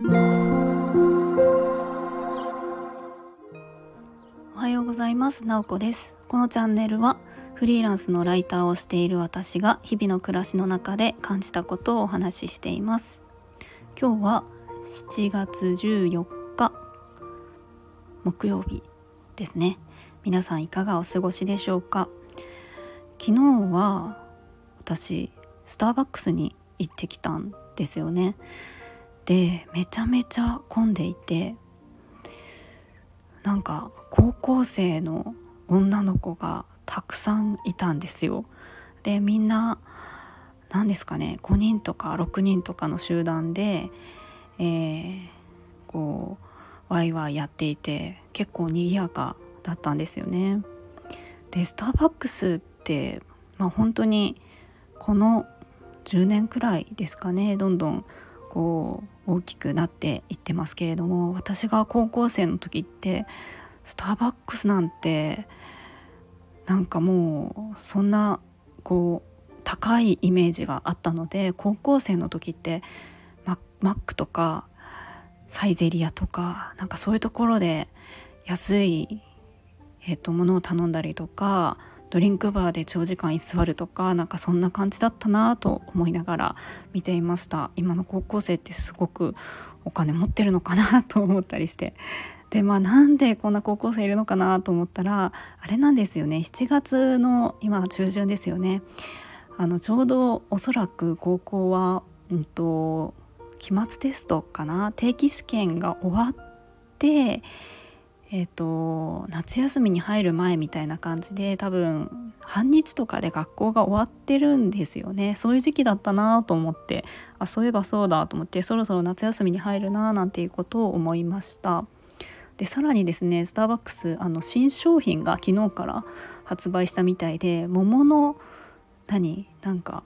おはようございます。なおこです。このチャンネルはフリーランスのライターをしている私が日々の暮らしの中で感じたことをお話ししています。今日は7月14日木曜日ですね。皆さんいかがお過ごしでしょうか？昨日は私スターバックスに行ってきたんですよね。でめちゃめちゃ混んでいてなんか高校生の女の子がたくさんいたんですよでみんな何ですかね5人とか6人とかの集団で、えー、こうワイワイやっていて結構賑やかだったんですよね。でスターバックスって、まあ、本当にこの10年くらいですかねどんどんこう大きくなっていってますけれども私が高校生の時ってスターバックスなんてなんかもうそんなこう高いイメージがあったので高校生の時ってママックとかサイゼリアとかなんかそういうところで安い、えーと、ものを頼んだりとかドリンクバーで長時間居座るとかなんかそんな感じだったなと思いながら見ていました。今の高校生ってすごくお金持ってるのかなと思ったりして。でまあなんでこんな高校生いるのかなと思ったらあれなんですよね。7月の今中旬ですよね。あのちょうどおそらく高校は、うんと、期末テストかな。定期試験が終わってえーと、夏休みに入る前みたいな感じで多分半日とかで学校が終わってるんですよね。そういう時期だったなと思ってあそういえばそうだと思ってそろそろ夏休みに入るななんていうことを思いました。でさらにですねスターバックスあの新商品が昨日から発売したみたいで桃の何なんか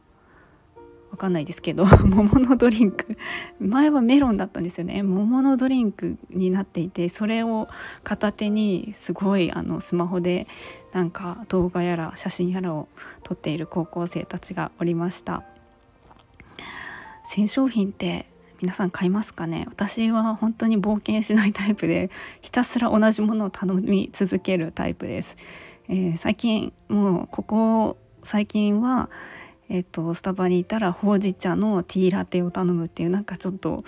わかんないですけど 桃のドリンク。前はメロンだったんですよね。桃のドリンクになっていてそれを片手にすごいあのスマホでなんか動画やら写真やらを撮っている高校生たちがおりました。新商品って皆さん買いますかね？私は本当に冒険しないタイプでひたすら同じものを頼み続けるタイプです、えー、最近もうここ最近はえっと、スタバにいたらほうじ茶のティーラテを頼むっていうなんかちょっと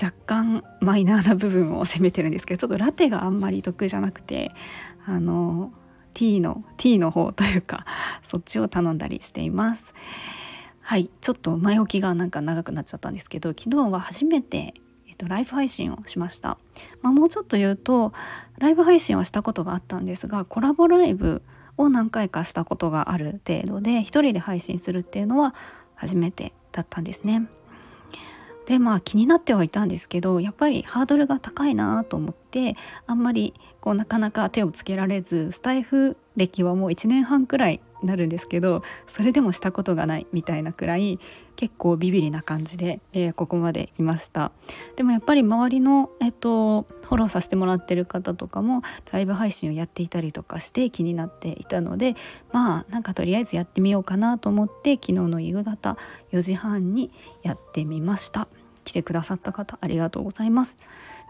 若干マイナーな部分を責めてるんですけど ちょっとラテがあんまり得じゃなくてあのティーのティーの方というかそっちを頼んだりしています。はいちょっと前置きがなんか長くなっちゃったんですけど昨日は初めてえっと、ライブ配信をしました、まあ、もうちょっと言うとライブ配信はしたことがあったんですがコラボライブを何回かしたことがある程度で一人で配信するっていうのは初めてだったんですね。でまあ気になってはいたんですけどやっぱりハードルが高いなと思ってあんまりこうなかなか手をつけられずスタイフ歴はもう1年半くらいなるんですけどそれでもしたことがないみたいなくらい結構ビビりな感じで、えー、ここまで来ました。でもやっぱり周りの、えっと、フォローさせてもらってる方とかもライブ配信をやっていたりとかして気になっていたのでまあなんかとりあえずやってみようかなと思って昨日の夕方4時半にやってみました。来てくださった方ありがとうございます。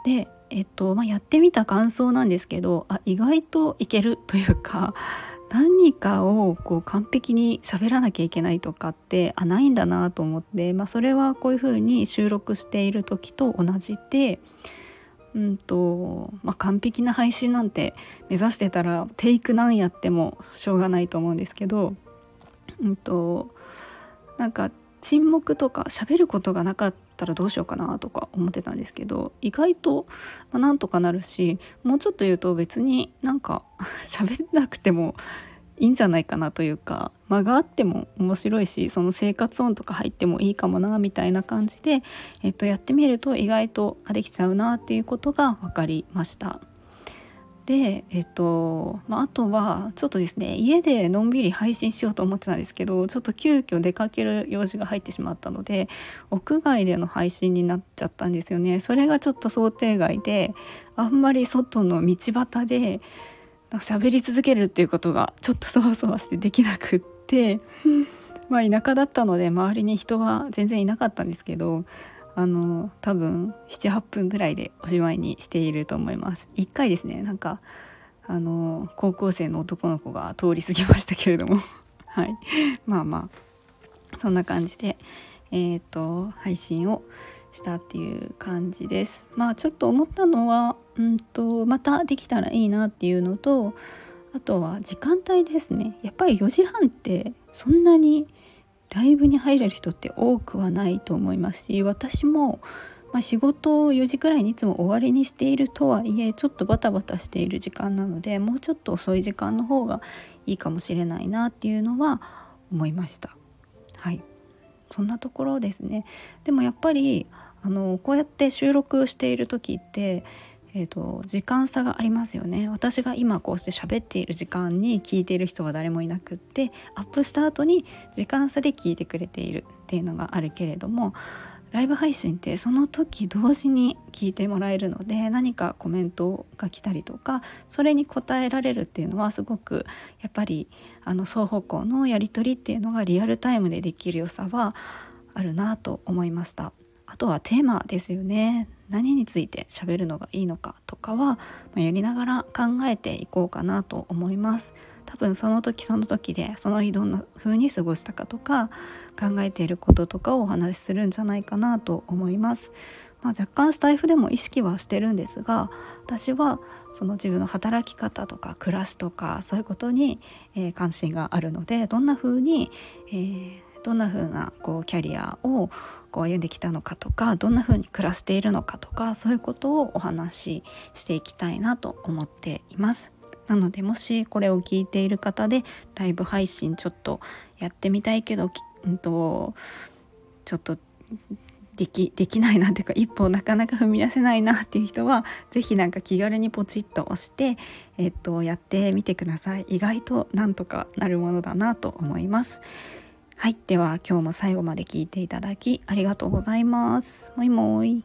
でえっとまあ、やってみた感想なんですけどあ意外といけるというか 何かをこう完璧に喋らなきゃいけないとかってあないんだなと思って、まあ、それはこういうふうに収録している時と同じで。うんとまあ、完璧な配信なんて目指してたらテイク何やってもしょうがないと思うんですけど、うんと、なんか沈黙とか喋ることがなかったらどうしようかなとか思ってたんですけど意外と、ま、なんとかなるしもうちょっと言うと別になんか 喋んなくてもいいんじゃないかなというか間があっても面白いしその生活音とか入ってもいいかもなみたいな感じで、えっと、やってみると意外とできちゃうなっていうことが分かりました。でえっと、まあ、あとはちょっとですね家でのんびり配信しようと思ってたんですけどちょっと急遽出かける用事が入ってしまったので屋外での配信になっちゃったんですよね。それがちょっと想定外であんまり外の道端でなんか喋り続けるっていうことがちょっとそわそわしてできなくってまあ田舎だったので周りに人が全然いなかったんですけどあの多分78分ぐらいでおしまいにしていると思います。1回ですねなんかあの高校生の男の子が通り過ぎましたけれども。はい。まあまあそんな感じでえっ、ー、と配信をしたっていう感じです。まあちょっと思ったのはうんとまたできたらいいなっていうのとあとは時間帯ですね。やっぱり4時半ってそんなにライブに入れる人って多くはないと思いますし私も、まあ、仕事を4時くらいにいつも終わりにしているとはいえちょっとバタバタしている時間なのでもうちょっと遅い時間の方がいいかもしれないなっていうのは思いました。はい。そんなところですね。でもやっぱりあのこうやって収録している時ってえーと、時間差がありますよね私が今こうして喋っている時間に聞いている人は誰もいなくってアップした後に時間差で聞いてくれているっていうのがあるけれどもライブ配信ってその時同時に聞いてもらえるので何かコメントが来たりとかそれに答えられるっていうのはすごくやっぱりあの双方向のやり取りっていうのがリアルタイムでできる良さはあるなと思いました。あとはテーマですよね何について喋るのがいいのかとかは、まあ、やりながら考えていこうかなと思います。多分その時その時でその日どんな風に過ごしたかとか考えていることとかをお話しするんじゃないかなと思います。まあ、若干スタイフでも意識はしてるんですが私はその自分の働き方とか暮らしとかそういうことに、えー、関心があるのでどんな風に、えー、どんな風なこうキャリアをこう歩んできたのかとかどんな風に暮らしているのかとかそういうことをお話ししていきたいなと思っています。なのでもしこれを聞いている方でライブ配信ちょっとやってみたいけど、うんと、ちょっとできできないなっていうか一歩なかなか踏み出せないなっていう人は是非なんか気軽にポチッと押して、えっと、やってみてください意外となんとかなるものだなと思います。はい。では今日も最後まで聞いていただきありがとうございます。もいもい。